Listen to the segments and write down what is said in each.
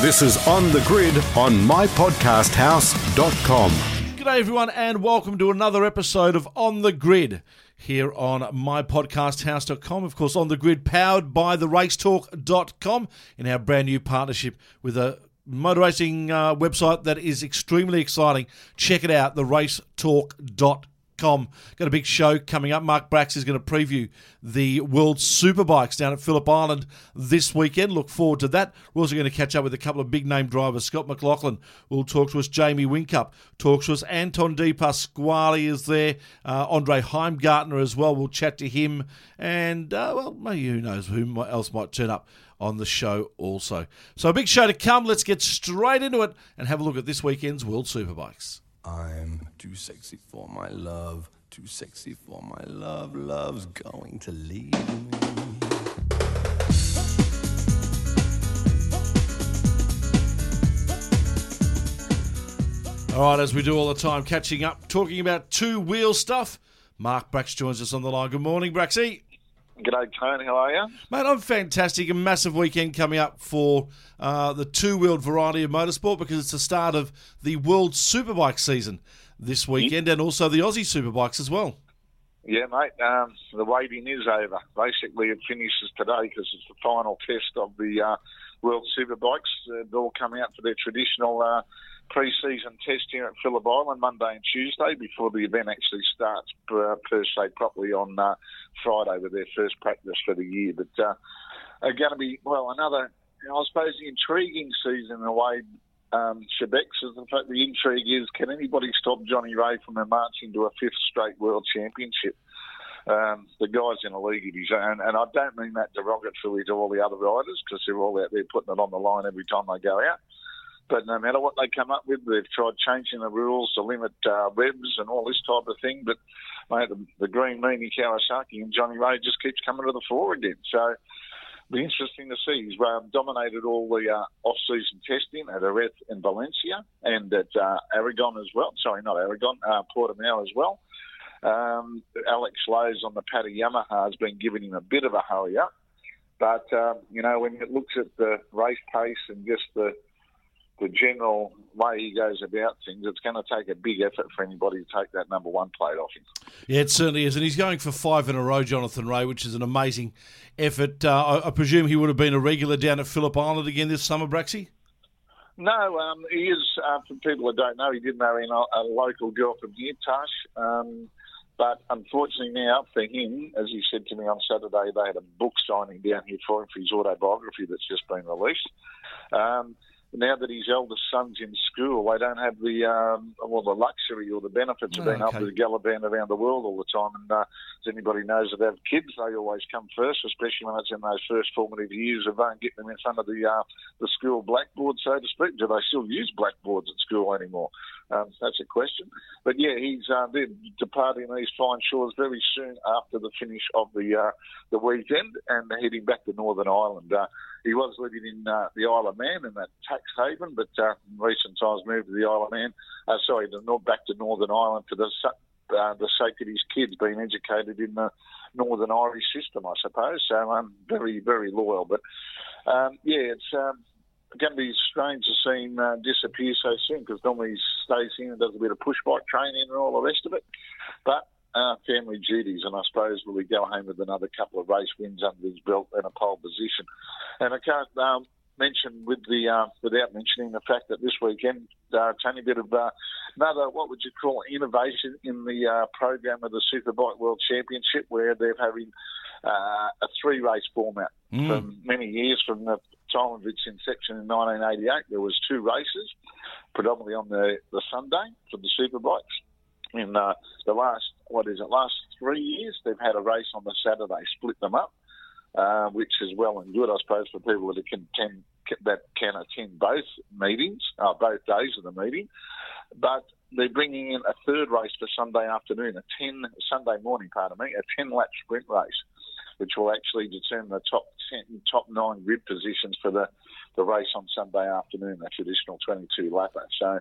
This is On the Grid on mypodcasthouse.com. G'day, everyone, and welcome to another episode of On the Grid here on mypodcasthouse.com. Of course, On the Grid, powered by the racetalk.com in our brand new partnership with a motor racing uh, website that is extremely exciting. Check it out, the racetalk.com. Com. Got a big show coming up. Mark Brax is going to preview the World Superbikes down at Phillip Island this weekend. Look forward to that. We're also going to catch up with a couple of big name drivers. Scott McLaughlin will talk to us. Jamie Whincup talks to us. Anton De Pasquale is there. Uh, Andre Heimgartner as well. We'll chat to him. And, uh, well, maybe who knows who else might turn up on the show also. So a big show to come. Let's get straight into it and have a look at this weekend's World Superbikes. I'm too sexy for my love, too sexy for my love. Love's going to leave me. All right, as we do all the time, catching up, talking about two wheel stuff. Mark Brax joins us on the line. Good morning, Braxy. G'day, Tone. How are you? Mate, I'm fantastic. A massive weekend coming up for uh, the two-wheeled variety of motorsport because it's the start of the World Superbike season this weekend and also the Aussie Superbikes as well. Yeah, mate. Um, the waiting is over. Basically, it finishes today because it's the final test of the uh, World Superbikes. Uh, they're all coming out for their traditional uh, pre-season test here at Phillip Island Monday and Tuesday before the event actually starts per, per se properly on uh, Friday with their first practice for the year. But uh, are going to be well another, you know, I suppose, the intriguing season in a way. Um, is the fact the intrigue is can anybody stop Johnny Rea from marching to a fifth straight world championship? Um, the guy's in a league of his own, and I don't mean that derogatorily to all the other riders because they're all out there putting it on the line every time they go out. But no matter what they come up with, they've tried changing the rules to limit uh, webs and all this type of thing. But mate, the, the green meanie Kawasaki and Johnny Rea just keeps coming to the fore again. So be interesting to see. He's um, dominated all the uh, off-season testing at Jerez and Valencia and at uh, Aragon as well. Sorry, not Aragon, uh, Portimao as well. Um, Alex Lowes on the Pata Yamaha has been giving him a bit of a hurry up. But, um, you know, when it looks at the race pace and just the the general way he goes about things, it's going to take a big effort for anybody to take that number one plate off him. Yeah, it certainly is. And he's going for five in a row, Jonathan Rea, which is an amazing effort. Uh, I, I, presume he would have been a regular down at Phillip Island again this summer, Braxy? No, um, he is, uh, for people that don't know, he did marry a, a local girl from here, Tash. Um, but unfortunately now for him, as he said to me on Saturday, they had a book signing down here for him for his autobiography that's just been released. Um, now that his eldest son's in school, they don't have the um, well the luxury or the benefits of being okay. able to gallivant around the world all the time. And uh, as anybody knows that have kids, they always come first, especially when it's in those first formative years of uh, getting them in front of the uh, the school blackboard, so to speak. Do they still use blackboards at school anymore? Um, that's a question. But yeah, he's uh, departing these fine shores very soon after the finish of the uh, the weekend and heading back to Northern Ireland. Uh, he was living in uh, the Isle of Man in that haven, but uh, in recent times moved to the of Man. Uh, sorry, to, back to Northern Ireland for the uh, the sake of his kids being educated in the Northern Irish system, I suppose. So I'm um, very, very loyal. But um, yeah, it's um, going to be strange to see him uh, disappear so soon because normally he stays here and does a bit of push bike training and all the rest of it. But uh, family duties, and I suppose will he go home with another couple of race wins under his belt and a pole position. And I can't um, mention with the uh, without mentioning the fact that this weekend, uh, tiny bit of uh, another what would you call innovation in the uh, program of the Superbike World Championship, where they're having uh, a three race format mm. for many years from the time of its inception in 1988. There was two races, predominantly on the, the Sunday for the Superbikes. In uh, the last, what is it, last three years, they've had a race on the Saturday, split them up, uh, which is well and good, I suppose, for people that can attend, that can attend both meetings, uh, both days of the meeting. But they're bringing in a third race for Sunday afternoon, a 10, Sunday morning, pardon me, a 10 lap sprint race which will actually determine the top 10, top nine grid positions for the, the race on Sunday afternoon, the traditional 22 lapper. So,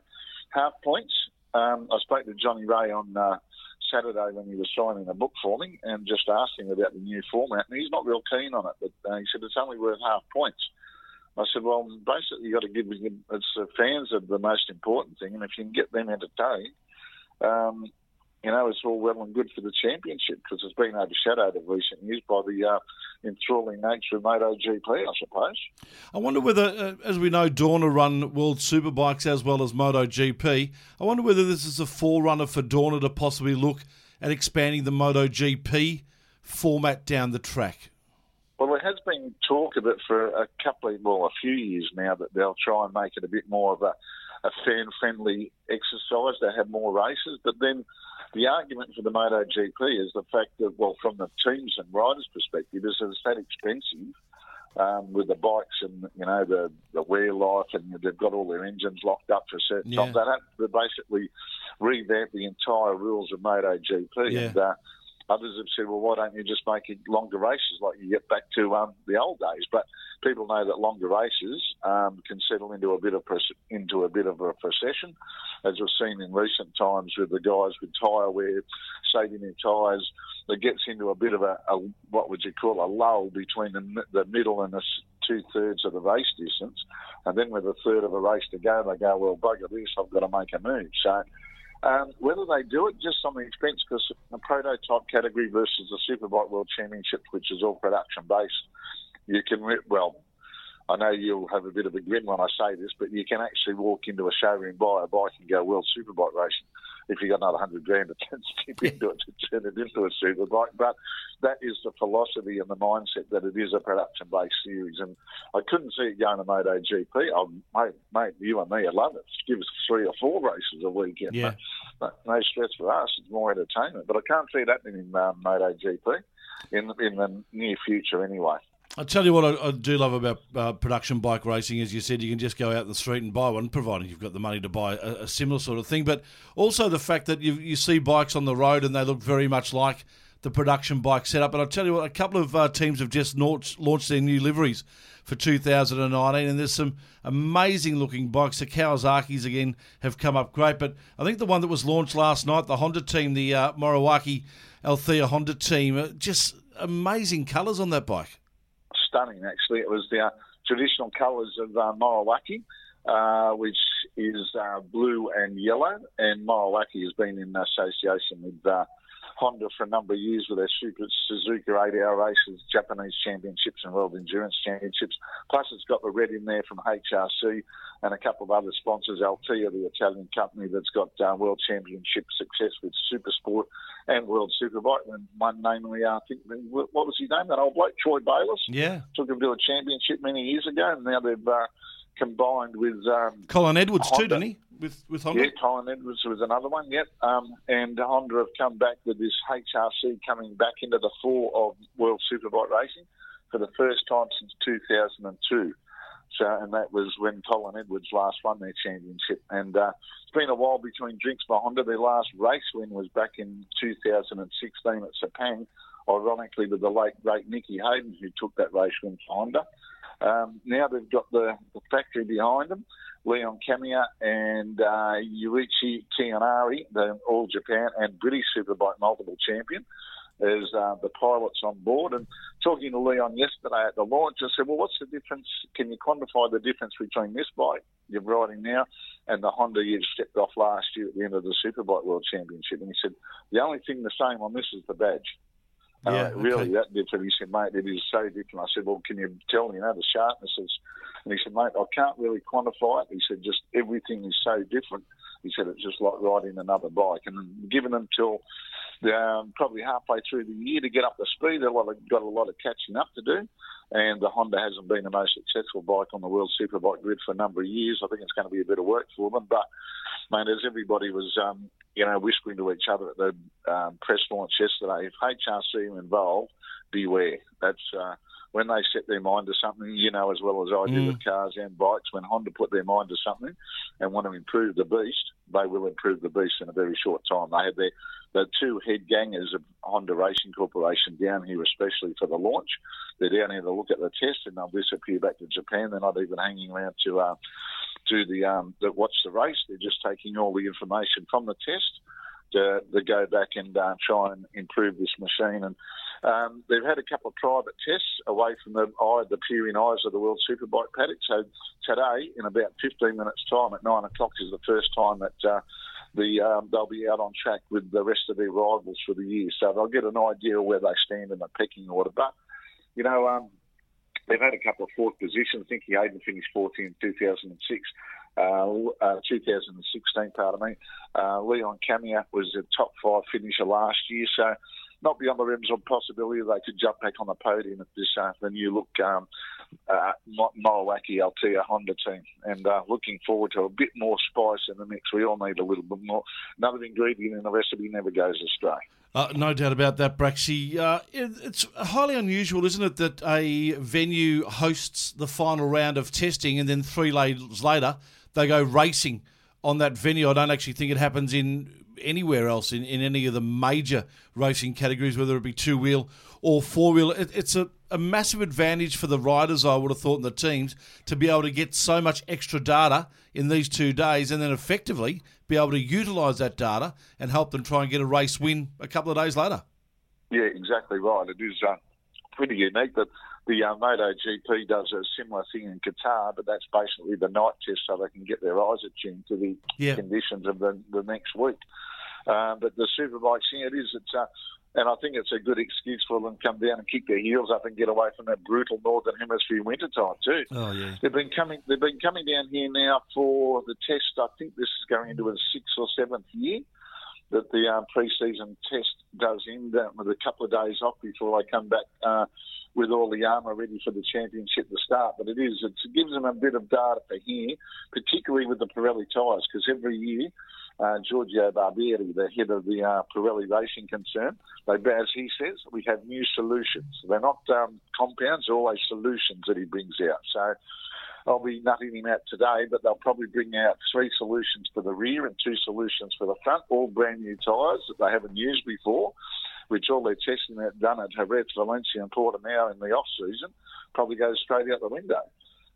half points. Um, I spoke to Johnny Rea on uh, Saturday when he was signing a book for me and just asked him about the new format, and he's not real keen on it, but uh, he said it's only worth half points. I said, well, basically, you've got to give it's the fans are the most important thing, and if you can get them entertained, um, you know, it's all well and good for the championship because it's been overshadowed in recent years by the uh, enthralling nature of MotoGP, I suppose. I wonder whether, uh, as we know, Dorna run World Superbikes as well as MotoGP. I wonder whether this is a forerunner for Dorna to possibly look at expanding the MotoGP format down the track. Well, there has been talk of it for a couple of, well, a few years now that they'll try and make it a bit more of a, a fan friendly exercise. They have more races, but then the argument for the MotoGP is the fact that, well, from the teams and riders' perspective, is that it's that expensive um, with the bikes and you know the the wear life, and they've got all their engines locked up for a certain yeah. times. They have to basically revamp the entire rules of MotoGP. Yeah. And, uh, Others have said, well, why don't you just make it longer races like you get back to um, the old days? But people know that longer races um, can settle into a bit of into a bit of a procession, as we've seen in recent times with the guys with tyre wear, saving their tyres. That gets into a bit of a, a what would you call a lull between the, the middle and the two thirds of the race distance, and then with a third of a race to go, they go, well, bugger this, I've got to make a move. So um, whether they do it just on the expense, because the prototype category versus the Superbike World Championship, which is all production based, you can, well, I know you'll have a bit of a grin when I say this, but you can actually walk into a showroom, buy a bike, and go World Superbike racing if you got another hundred grand to skip into it to turn it into a superbike. But that is the philosophy and the mindset that it is a production-based series, and I couldn't see it going to MotoGP. Oh, mate, mate, you and me, I love it. Give us three or four races a weekend. Yeah. But, no stress for us. It's more entertainment. But I can't see it happening in um, MotoGP in in the near future, anyway. I tell you what, I, I do love about uh, production bike racing. As you said, you can just go out in the street and buy one, providing you've got the money to buy a, a similar sort of thing. But also the fact that you, you see bikes on the road and they look very much like the production bike setup. And I tell you what, a couple of uh, teams have just launched, launched their new liveries for 2019, and there's some amazing looking bikes. The Kawasaki's again have come up great, but I think the one that was launched last night, the Honda team, the uh, Moriwaki Althea Honda team, uh, just amazing colours on that bike stunning, actually. It was the uh, traditional colours of uh, Moriwaki, uh, which is uh, blue and yellow. And Moriwaki has been in association with uh, Honda for a number of years with their Super Suzuka 8 hour races, Japanese championships, and World Endurance Championships. Plus, it's got the red in there from HRC and a couple of other sponsors, Althea, the Italian company that's got uh, World Championship success with Super Sport and World Superbike. And one namely, I think, what was his name? That old bloke, Troy Bayliss. Yeah. Took him to a championship many years ago, and now they've uh, combined with um, Colin Edwards Honda. too, didn't he? With with Honda. Yeah, Colin Edwards was another one. Yep. Um, and Honda have come back with this HRC coming back into the fore of World Superbike racing for the first time since 2002. So, and that was when Colin Edwards last won their championship. And uh, it's been a while between drinks by Honda. Their last race win was back in 2016 at Sepang, ironically with the late great Nicky Hayden, who took that race win for Honda. Um, now they've got the, the, factory behind them, Leon Camier and uh, Ryuichi Kiyonari, the All Japan and British Superbike multiple champion, as uh, the pilots on board. And talking to Leon yesterday at the launch, I said, well, what's the difference? Can you quantify the difference between this bike you're riding now and the Honda you stepped off last year at the end of the Superbike World Championship? And he said, the only thing the same on this is the badge. Yeah, uh, really, that different. He said, mate, it is so different. I said, well, can you tell, me, you know, the sharpness is. And he said, mate, I can't really quantify it. He said, just everything is so different. He said, it's just like riding another bike. And given them till um, probably halfway through the year to get up to speed, they've got a lot of catching up to do. And the Honda hasn't been the most successful bike on the World Superbike grid for a number of years. I think it's going to be a bit of work for them. But, mate, as everybody was, um, you know, whispering to each other at the um, press launch yesterday, if HRC are involved, beware. That's uh, when they set their mind to something, you know as well as I do mm. with cars and bikes, when Honda put their mind to something and want to improve the beast, they will improve the beast in a very short time. They had their the two head gangers of Honda Racing Corporation down here, especially for the launch. They're down here to look at the test, and they'll disappear back to Japan. They're not even hanging around to uh, do the um, watch the race. They're just taking all the information from the test to, to go back and uh, try and improve this machine. And um, they've had a couple of private tests away from the eye, the peering eyes of the World Superbike paddock. So today, in about 15 minutes' time, at nine o'clock, is the first time that. Uh, the, um, they'll be out on track with the rest of their rivals for the year, so they'll get an idea of where they stand in the pecking order. But you know, um, they've had a couple of fourth positions. I think Hayden finished fourth in 2006. Uh, uh, 2016, pardon me. Uh, Leon Camier was a top five finisher last year, so not beyond the realms of possibility they could jump back on the podium at this uh, the new look um, uh, Moriwaki Althea Honda team, and uh, looking forward to a bit more spice in the mix. We all need a little bit more. Another ingredient in the recipe never goes astray. Uh, no doubt about that, Braxy. Uh, it, it's highly unusual, isn't it, that a venue hosts the final round of testing and then three days later they go racing on that venue. I don't actually think it happens in anywhere else in, in any of the major racing categories, whether it be two wheel or four wheel. It, it's a, a massive advantage for the riders, I would have thought, and the teams to be able to get so much extra data in these two days and then effectively be able to utilise that data and help them try and get a race win a couple of days later. Yeah, exactly right. It is uh, pretty unique that the uh, MotoGP does a similar thing in Qatar, but that's basically the night test so they can get their eyes attuned to the yeah. conditions of the, the next week. Uh, but the superbikes, yeah, it is. It's uh, and I think it's a good excuse for them to come down and kick their heels up and get away from that brutal northern hemisphere winter time too. Oh yeah. They've been coming. They've been coming down here now for the test. I think this is going into a sixth or seventh year that the um, pre-season test does end uh, with a couple of days off before they come back uh, with all the armour ready for the championship to start. But it is it gives them a bit of data for here, particularly with the Pirelli tyres, because every year uh, Giorgio Barbieri, the head of the uh, Pirelli Racing concern. They, as he says, we have new solutions. They're not um, compounds, they're always solutions that he brings out. So I'll be nutting him out today, but they'll probably bring out three solutions for the rear and two solutions for the front, all brand new tyres that they haven't used before, which all their testing they've done at Jerez, Valencia and Portimao now in the off season probably goes straight out the window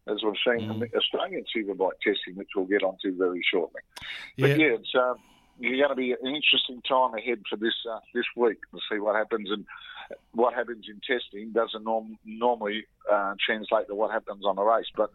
as we've seen mm. the Australian superbike testing, which we'll get onto very shortly. But yeah, yeah it's um, you're going to be an interesting time ahead for this uh, this week to see what happens and what happens in testing doesn't norm- normally uh, translate to what happens on the race. But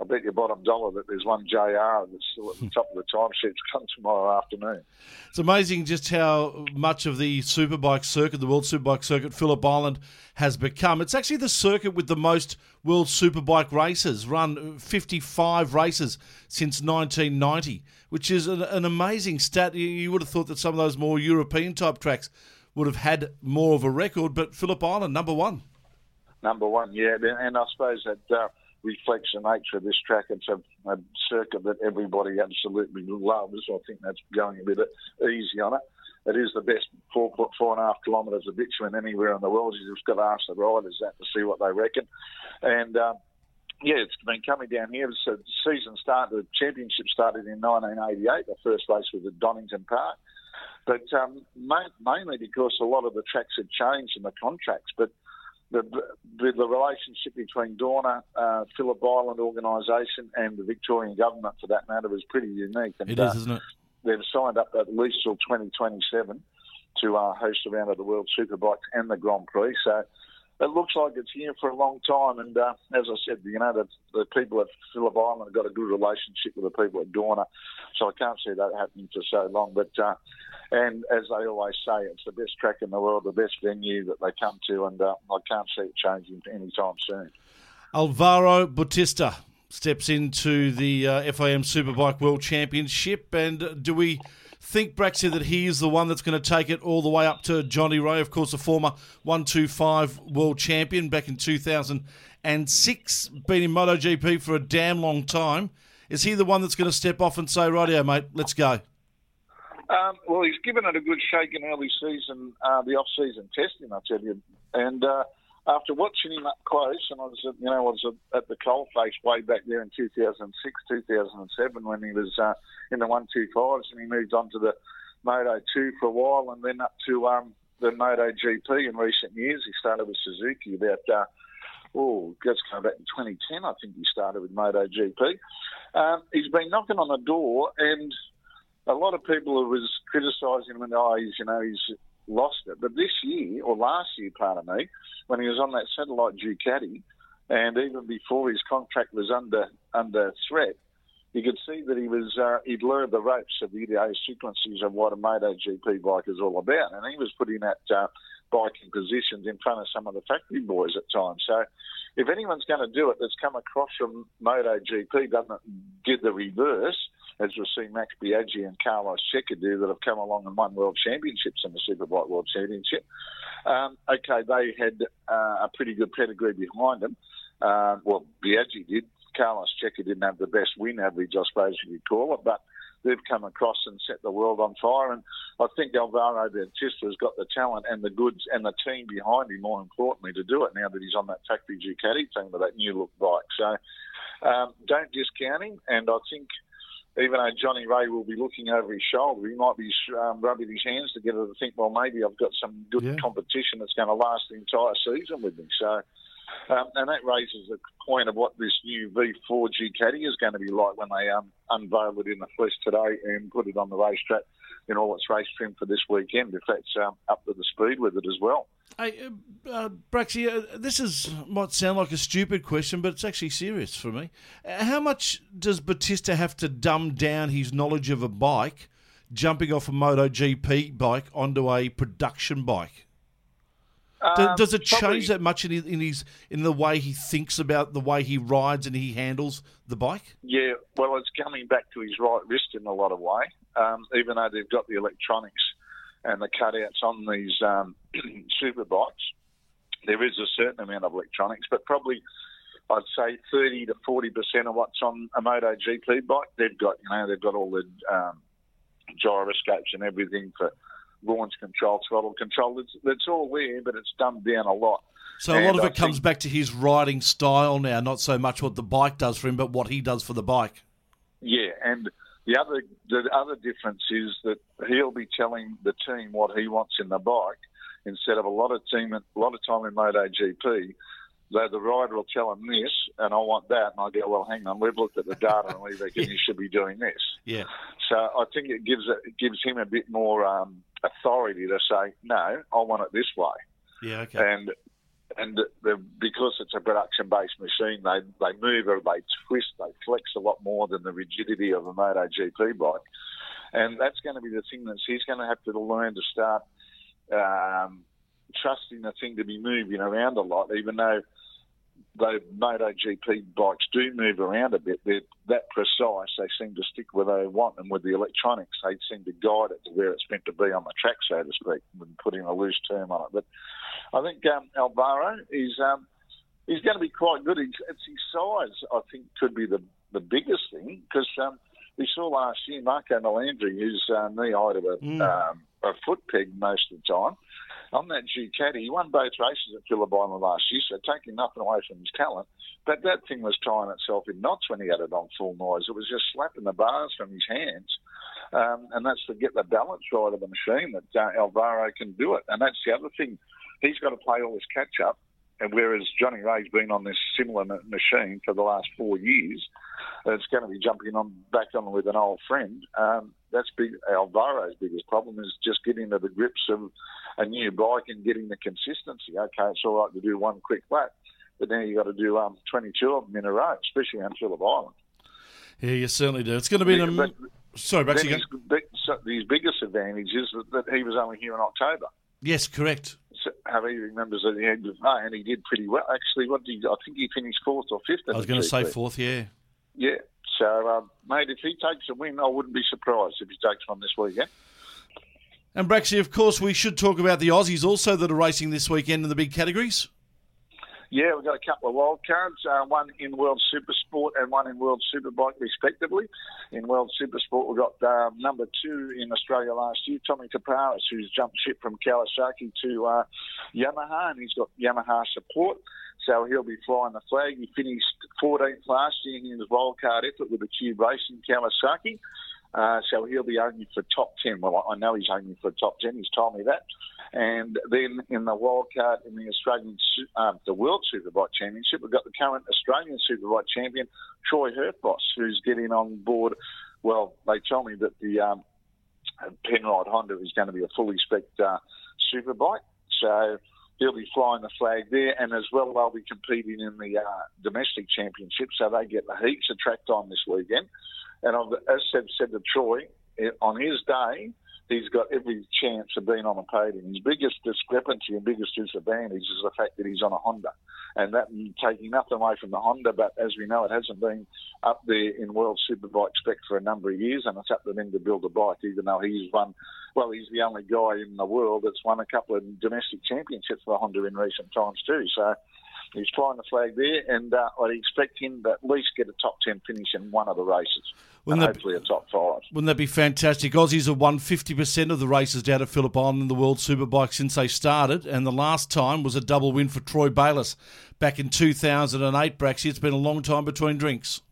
I bet your bottom dollar that there's one JR that's still at the top of the timesheets come tomorrow afternoon. It's amazing just how much of the superbike circuit, the World Superbike Circuit, Phillip Island has become. It's actually the circuit with the most World Superbike races, run 55 races since 1990, which is an, an amazing stat. You would have thought that some of those more European type tracks would have had more of a record, but Phillip Island, number one. Number one, yeah. And I suppose that uh, reflects the nature of this track. It's a, a, circuit that everybody absolutely loves. I think that's going a bit easy on it. It is the best four four and a half kilometres of bitumen anywhere in the world. You've just got to ask the riders that to see what they reckon. And um, yeah, it's been coming down here. So the season started, the championship started in 1988. The first race was at Donington Park. But um, mainly because a lot of the tracks had changed in the contracts. But the, the, the relationship between Dorna, uh, Phillip Island organisation, and the Victorian government, for that matter, is pretty unique. And, it is, uh, isn't it? They've signed up at least till 2027 to uh, host a round of the World Superbikes and the Grand Prix. So it looks like it's here for a long time. And uh, as I said, you know, the, the people at Phillip Island have got a good relationship with the people at Dorna, so I can't see that happening for so long. But uh, and as they always say, it's the best track in the world, the best venue that they come to, and uh, I can't see it changing anytime soon. Alvaro Bautista steps into the uh, FIM Superbike World Championship, and do we? Think, Braxy, that he is the one that's going to take it all the way up to Johnny Rea, of course, a former 125 world champion back in 2006, been in MotoGP for a damn long time. Is he the one that's going to step off and say, rightio, mate, let's go? Um, well, he's given it a good shake in early season, uh, the off-season testing, I tell you, and uh, after watching him up close, and I was, you know, I was at the coalface way back there in 2006, 2007 when he was uh, in the 125s, and he moved on to the Moto 2 for a while, and then up to um, the Moto GP in recent years. He started with Suzuki about, uh, oh, let's go back in 2010, I think he started with Moto GP. Um, he's been knocking on the door, and a lot of people was criticising him and oh, he's you know he's lost it. But this year or last year, pardon me, when he was on that satellite Ducati, and even before his contract was under under threat, you could see that he was uh, he'd learned the ropes of the idiosyncrasies of what a MotoGP bike is all about, and he was putting that uh, bike in positions in front of some of the factory boys at times. So, if anyone's going to do it, that's come across from MotoGP, doesn't did the reverse, as we've seen Max Biaggi and Carlos Checa do, that have come along and won world championships in the Superbike World Championship. Um, okay, they had uh, a pretty good pedigree behind them. Uh, well, Biaggi did. Carlos Checa didn't have the best win average, I suppose you could call it, but they've come across and set the world on fire. And I think Alvaro Bautista has got the talent and the goods and the team behind him, more importantly, to do it now that he's on that factory Ducati team with that new look bike. So um, don't discount him. And I think even though Johnny Rea will be looking over his shoulder, he might be um, rubbing his hands together to think, well, maybe I've got some good yeah. competition that's going to last the entire season with me. So um, and that raises the point of what this new V4 Ducati is going to be like when they um, unveil it in the flesh today and put it on the racetrack in all its race trim for this weekend, if that's um, up to the speed with it as well. Hey, uh, uh Braxy, uh, this is might sound like a stupid question, but it's actually serious for me. Uh, how much does Bautista have to dumb down his knowledge of a bike, jumping off a MotoGP bike onto a production bike? Um, does it probably, change that much in his, in his in the way he thinks about the way he rides and he handles the bike? Yeah, well, it's coming back to his right wrist in a lot of way. Um, even though they've got the electronics and the cutouts on these um, super bikes, there is a certain amount of electronics, but probably I'd say 30 to 40 percent of what's on a MotoGP bike, they've got you know they've got all the um, gyroscopes and everything for launch control, throttle control. It's, it's all there, but it's dumbed down a lot. So a lot of it I comes think, back to his riding style now, not so much what the bike does for him, but what he does for the bike. Yeah, and the other the other difference is that he'll be telling the team what he wants in the bike instead of a lot of team a lot of time in MotoGP. Though the rider will tell him this, and I want that, and I go, well, hang on, we've looked at the data, and we reckon you should be doing this. Yeah. So I think it gives it, gives him a bit more um, authority to say, no, I want it this way. Yeah, okay. And and because it's a production-based machine, they they move or they twist, they flex a lot more than the rigidity of a MotoGP bike, and that's going to be the thing that he's going to have to learn to start um, trusting the thing to be moving around a lot, even though the MotoGP bikes do move around a bit. They're that precise. They seem to stick where they want, and with the electronics, they seem to guide it to where it's meant to be on the track, so to speak, and putting a loose term on it. But I think um, Alvaro is um, he's going to be quite good. It's, it's his size, I think, could be the the biggest thing because um, we saw last year Marco Melandri, who's uh, knee high to a, mm. um, a foot peg most of the time on that Ducati, he won both races at Phillip Island last year, so taking nothing away from his talent. But that thing was tying itself in knots when he had it on full noise. It was just slapping the bars from his hands. Um, and that's to get the balance right of the machine that uh, Alvaro can do it. And that's the other thing. He's got to play all his catch up. And whereas Johnny Rea's been on this similar machine for the last four years, it's going to be jumping on back on with an old friend. Um, that's big. Alvaro's biggest problem is just getting to the grips of a new bike and getting the consistency. Okay, it's all right to do one quick lap, but now you've got to do um, 22 of them in a row, especially on Phillip Island. Yeah, you certainly do. It's going to be an. But, Sorry, back his, his biggest advantage is that, that he was only here in October. Yes, correct. How he remembers at the end of May, and he did pretty well. Actually, what did he, I think he finished fourth or fifth. I was going to say fourth, yeah. Yeah. So, um, mate, if he takes a win, I wouldn't be surprised if he takes one this weekend. And Braxy, of course, we should talk about the Aussies also that are racing this weekend in the big categories. Yeah, we've got a couple of wild cards, uh, one in World Super Sport and one in World Superbike, respectively. In World Super Sport, we've got um, number two in Australia last year, Tommy Toparis, who's jumped ship from Kawasaki to uh, Yamaha, and he's got Yamaha support. So he'll be flying the flag. He finished 14th last year in his wildcard effort with the Cube Racing Kawasaki. Uh, so he'll be aiming for top 10. Well, I know he's aiming for top 10. He's told me that. And then in the wildcard in the Australian, um, the World Superbike Championship, we've got the current Australian Superbike champion, Troy Herfoss, who's getting on board. Well, they tell me that the um, Penrite Honda is going to be a fully spec uh, superbike. So he'll be flying the flag there, and as well they'll be competing in the uh, domestic championship, so they get the heaps of track time this weekend. And I've, as said to Troy, eh, on his day, he's got every chance of being on a podium. His biggest discrepancy and biggest disadvantage is the fact that he's on a Honda, and that taking nothing away from the Honda, but as we know, it hasn't been up there in World Superbike spec for a number of years, and it's up to them to build a bike. Even though he's won, well, he's the only guy in the world that's won a couple of domestic championships for Honda in recent times too. So he's flying the flag there, and uh, I'd expect him to at least get a top 10 finish in one of the races. Wouldn't and hopefully a top five. Wouldn't that be fantastic? Aussies have won 50% of the races down at Phillip Island in the World Superbike since they started, and the last time was a double win for Troy Bayliss back in 2008. Braxy, it's been a long time between drinks.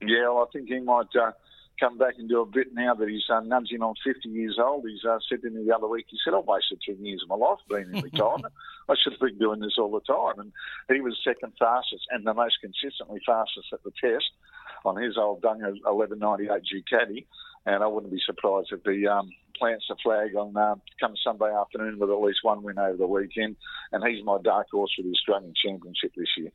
Yeah, well, I think he might. Uh, come back and do a bit now that he's uh, nudging on 50 years old. He's uh, said to me the other week, he said, I've wasted 10 years of my life being in retirement. I should have been doing this all the time. And he was second fastest and the most consistently fastest at the test on his old Dunga 1198 Ducati. And I wouldn't be surprised if he um, plants a flag on uh, come Sunday afternoon with at least one win over the weekend. And he's my dark horse for the Australian Championship this year.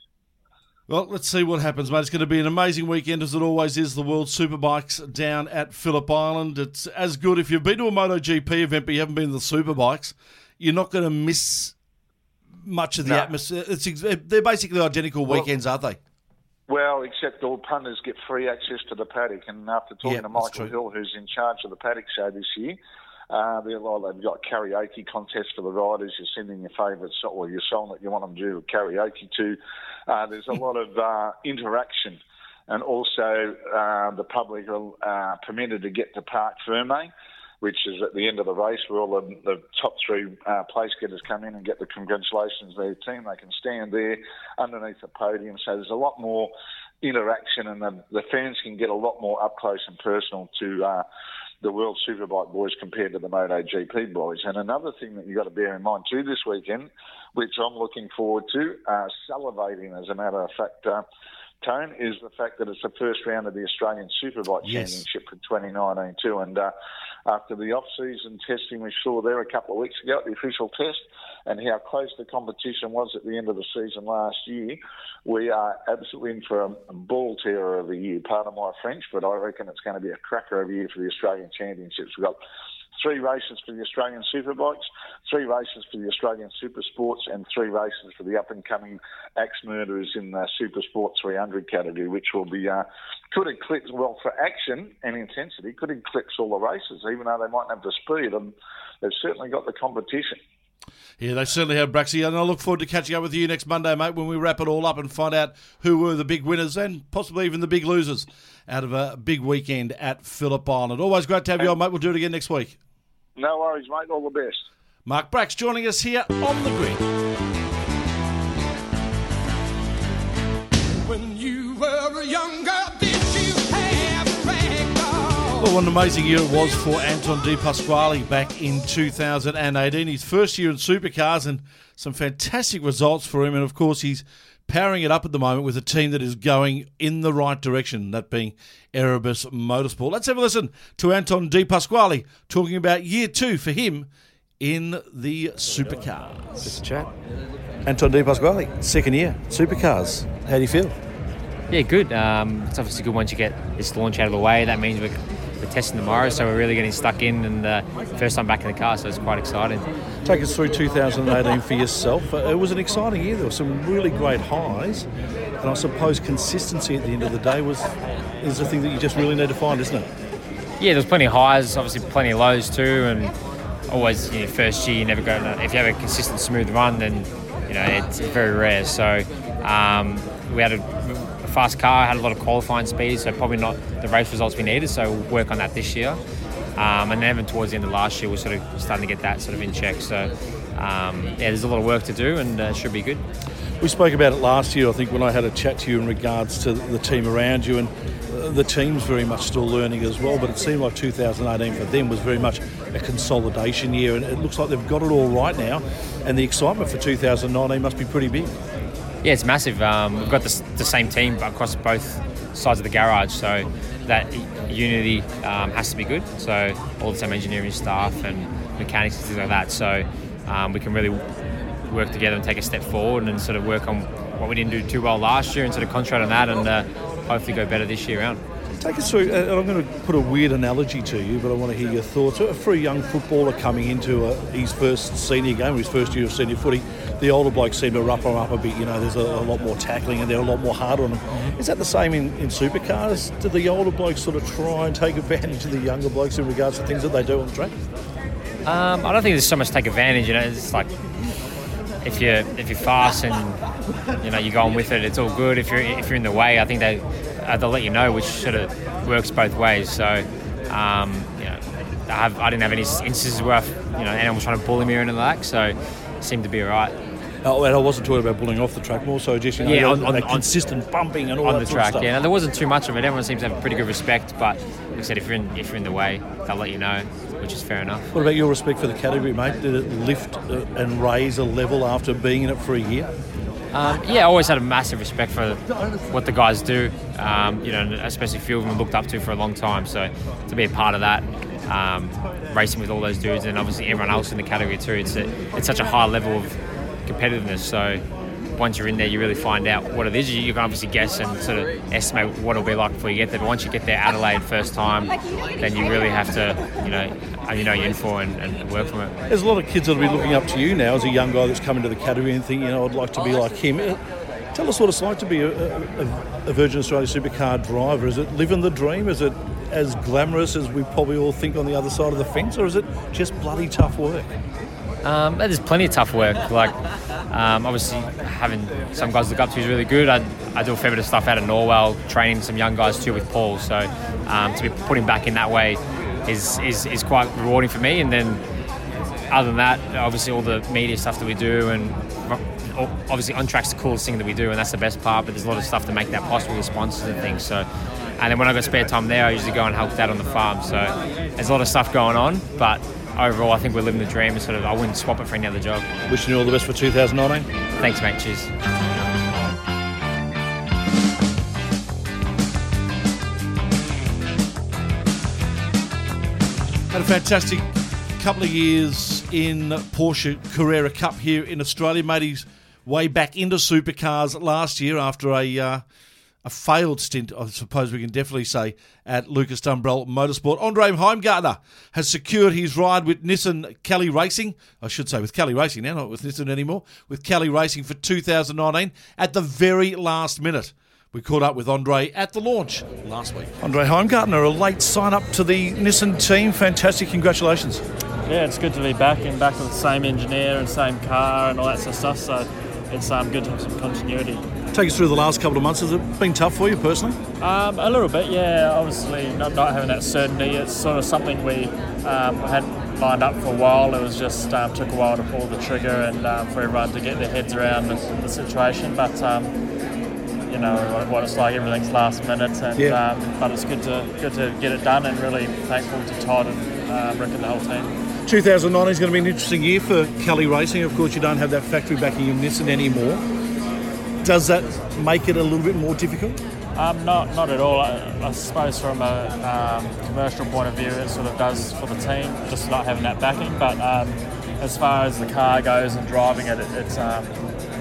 Well, let's see what happens, mate. It's going to be an amazing weekend, as it always is. The World Superbikes down at Phillip Island. It's as good if you've been to a MotoGP event, but you haven't been to the Superbikes. You're not going to miss much of the no. atmosphere. It's they're basically identical weekends, aren't they? Well, except all punters get free access to the paddock. And after talking to Michael Hill, who's in charge of the paddock show this year, uh, they've got karaoke contests for the riders. You're sending your favourite song or your song that you want them to do karaoke to. Uh, there's a lot of uh, interaction, and also uh, the public are uh, permitted to get to Parc Ferme, which is at the end of the race where all the, the top three uh, place getters come in and get the congratulations to their team. They can stand there underneath the podium. So there's a lot more interaction, and the, the fans can get a lot more up close and personal to uh, the World Superbike boys compared to the MotoGP boys. And another thing that you've got to bear in mind too this weekend, which I'm looking forward to, uh, salivating as a matter of fact, uh, Tone, is the fact that it's the first round of the Australian Superbike yes. Championship for 2019 too. And uh, after the off-season testing we saw there a couple of weeks ago, at the official test, and how close the competition was at the end of the season last year, we are absolutely in for a ball terror of a year. Pardon my French, but I reckon it's going to be a cracker of a year for the Australian Championships. We've got three races for the Australian Superbikes, three races for the Australian Super Sports, and three races for the up and coming axe murderers in the Super Sport 300 category, which will be uh, could eclipse well for action and intensity could eclipse all the races, even though they might not have the speed, and they've certainly got the competition. Yeah, they certainly have, Braxy, and I look forward to catching up with you next Monday, mate, when we wrap it all up and find out who were the big winners and possibly even the big losers out of a big weekend at Phillip Island. Always great to have you on, mate. We'll do it again next week. No worries, mate. All the best. Mark Brax joining us here on the grid. When you were a young girl, did you have a Well, what an amazing year it was for Anton De Pasquale back in 2018. His first year in supercars and some fantastic results for him. And of course, he's powering it up at the moment with a team that is going in the right direction, that being Erebus Motorsport. Let's have a listen to Anton De Pasquale talking about year two for him in the supercars. Just a chat. Anton De Pasquale, second year, supercars. How do you feel? Yeah, good. Um, it's obviously good once you get this launch out of the way. That means we're, we're testing tomorrow, so we're really getting stuck in and uh, first time back in the car, so it's quite exciting. Take us through 2018 for yourself. Uh, it was an exciting year. There were some really great highs, and I suppose consistency at the end of the day was is the thing that you just really need to find, isn't it? Yeah, there's plenty of highs, obviously plenty of lows too, and always you know, first year you never go. If you have a consistent smooth run, then you know it's very rare. So um, we had a fast car, had a lot of qualifying speed, so probably not the race results we needed. So we'll work on that this year. Um, and then towards the end of last year, we're sort of starting to get that sort of in check. So um, yeah, there's a lot of work to do, and uh, should be good. We spoke about it last year, I think, when I had a chat to you in regards to the team around you, and uh, the team's very much still learning as well. But it seemed like 2018 for them was very much a consolidation year, and it looks like they've got it all right now. And the excitement for 2019 must be pretty big. Yeah, it's massive. Um, we've got the, same team across both sides of the garage, so that unity um, has to be good. So all the same engineering staff and mechanics and things like that. So um, we can really work together and take a step forward and sort of work on what we didn't do too well last year and sort of concentrate on that and uh, hopefully go better this year around. Take us through, and I'm going to put a weird analogy to you, but I want to hear your thoughts. For a young footballer coming into a, his first senior game, his first year of senior footy, the older blokes seem to rough him up a bit. You know, there's a, a lot more tackling and they're a lot more hard on them. Mm-hmm. Is that the same in, in supercars? Do the older blokes sort of try and take advantage of the younger blokes in regards to things that they do on the track? Um, I don't think there's so much take advantage. You know, it's like if you if you're fast and you know you're going with it, it's all good. If you're if you're in the way, I think they uh, they'll let you know, which sort of works both ways. So um, you know, I, have, I didn't have any instances where I've, you know anyone was trying to bully me or anything like that. So it seemed to be alright. Oh, and I wasn't talking about bullying off the track, more so just you know, yeah, on, on, on, consistent bumping and all on the sort track. of. Yeah, no, there wasn't too much of it. Everyone seems to have pretty good respect, but like I said, if you're in if you're in the way, they'll let you know, which is fair enough. What about your respect for the category, mate? Did it lift uh, and raise a level after being in it for a year? Um, yeah, I always had a massive respect for what the guys do. Um, you know, especially a few of them looked up to for a long time. So to be a part of that, um, racing with all those dudes, and obviously everyone else in the category too, it's a, it's such a high level of competitiveness. So once you're in there, you really find out what it is. You, can obviously guess and sort of estimate what it'll be like before you get there. But once you get there, Adelaide first time, then you really have to, you know, you know you're in for and, and work from it. There's a lot of kids that'll be looking up to you now as a young guy that's come into the category and thinking, you know, I'd like to be like him. Uh, tell us what it's like to be a, a, a Virgin Australia supercar driver. Is it living the dream? Is it as glamorous as we probably all think on the other side of the fence, or is it just bloody tough work? Um, there's plenty of tough work. Like um, obviously having some guys look up to is really good. I, I do a fair bit of stuff out of Norwell, training some young guys too with Paul. So um, to be putting back in that way is, is is quite rewarding for me. And then other than that, obviously all the media stuff that we do and obviously on track's the coolest thing that we do and that's the best part but there's a lot of stuff to make that possible with sponsors and things so and then when I got spare time there I usually go and help dad on the farm so there's a lot of stuff going on but overall, I think we're living the dream. And sort of, I wouldn't swap it for any other job. Wishing you all the best for 2019. Thanks, mate. Cheers. Had a fantastic couple of years in Porsche Carrera Cup here in Australia. Made his way back into supercars last year after a uh, a failed stint, I suppose we can definitely say, at Lucas Dumbrell Motorsport. Andre Heimgartner has secured his ride with Nissan Kelly Racing. I should say with Kelly Racing now, not with Nissan anymore. With Kelly Racing for 2019 at the very last minute. We caught up with Andre at the launch last week. Andre Heimgartner, a late sign up to the Nissan team. Fantastic, congratulations. Yeah, it's good to be back and back with the same engineer and same car and all that sort of stuff. So it's um, good to have some continuity. Take us through the last couple of months. Has it been tough for you personally? Um, a little bit, yeah. Obviously, not, not having that certainty. It's sort of something we um, had lined up for a while. It was just um, took a while to pull the trigger and um, for everyone to get their heads around the, the situation. But um, you know what, what, it's like. Everything's last minute, and yeah. Um, but it's good to good to get it done. And really thankful to Todd and Rick and the whole team. 2009 is going to be an interesting year for Kelly Racing. Of course, you don't have that factory backing in Nissan anymore does that make it a little bit more difficult? Um, not, not at all. I, I suppose from a um, commercial point of view, it sort of does for the team, just not having that backing. But um, as far as the car goes and driving it, it it's um,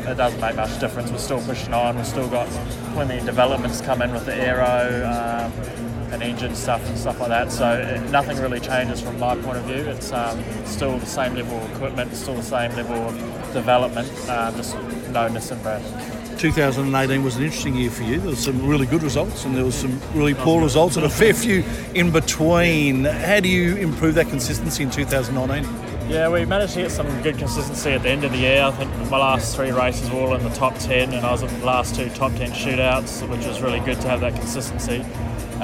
it doesn't make much difference. We're still pushing on. We've still got plenty of developments coming with the aero um, and engine stuff and stuff like that. So it, nothing really changes from my point of view. It's um, still the same level of equipment, still the same level of development, uh, just no Nissan brand. 2018 was an interesting year for you. There was some really good results and there was some really poor results and a fair few in between. How do you improve that consistency in 2019? Yeah, we managed to get some good consistency at the end of the year. I think my last three races were all in the top 10 and I was in the last two top 10 shootouts, which was really good to have that consistency.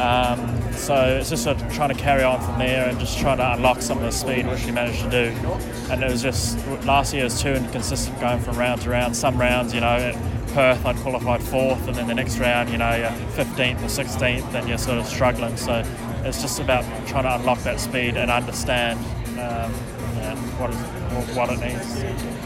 Um, so it's just sort of trying to carry on from there and just trying to unlock some of the speed, which we managed to do. And it was just, last year was too inconsistent going from round to round. Some rounds, you know, Perth, I'd qualified fourth, and then the next round, you know, you're 15th or 16th, and you're sort of struggling. So it's just about trying to unlock that speed and understand um, what, is, what it needs.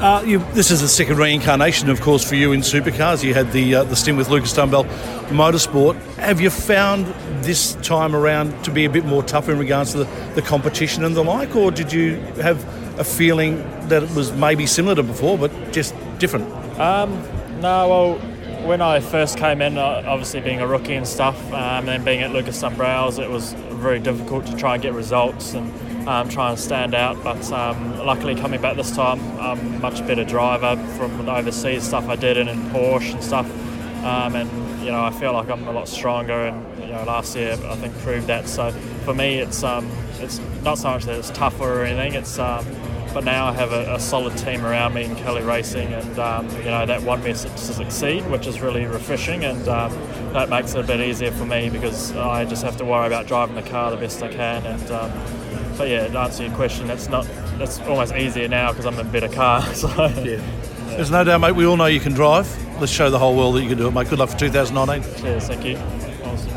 Uh, you, this is the second reincarnation, of course, for you in supercars. You had the uh, the stint with Lucas Dumbrell Motorsport. Have you found this time around to be a bit more tough in regards to the, the competition and the like, or did you have a feeling that it was maybe similar to before, but just different? Um, no, well, when I first came in, uh, obviously being a rookie and stuff, um, and then being at Lucas Dumbrell's, it was very difficult to try and get results and um, try and stand out. But um, luckily, coming back this time, I'm a much better driver from the overseas stuff I did and in Porsche and stuff. Um, and you know, I feel like I'm a lot stronger. And you know, last year I think proved that. So for me, it's um, it's not so much that it's tougher or anything. It's um, but now I have a, a, solid team around me in Kelly Racing, and um, you know that one me to succeed, which is really refreshing, and um, that makes it a bit easier for me because I just have to worry about driving the car the best I can. And um, but yeah, to answer your question, that's not that's almost easier now because I'm in a better car. So yeah. There's no doubt, mate. We all know you can drive. Let's show the whole world that you can do it, mate. Good luck for 2019. Cheers, thank you. Awesome.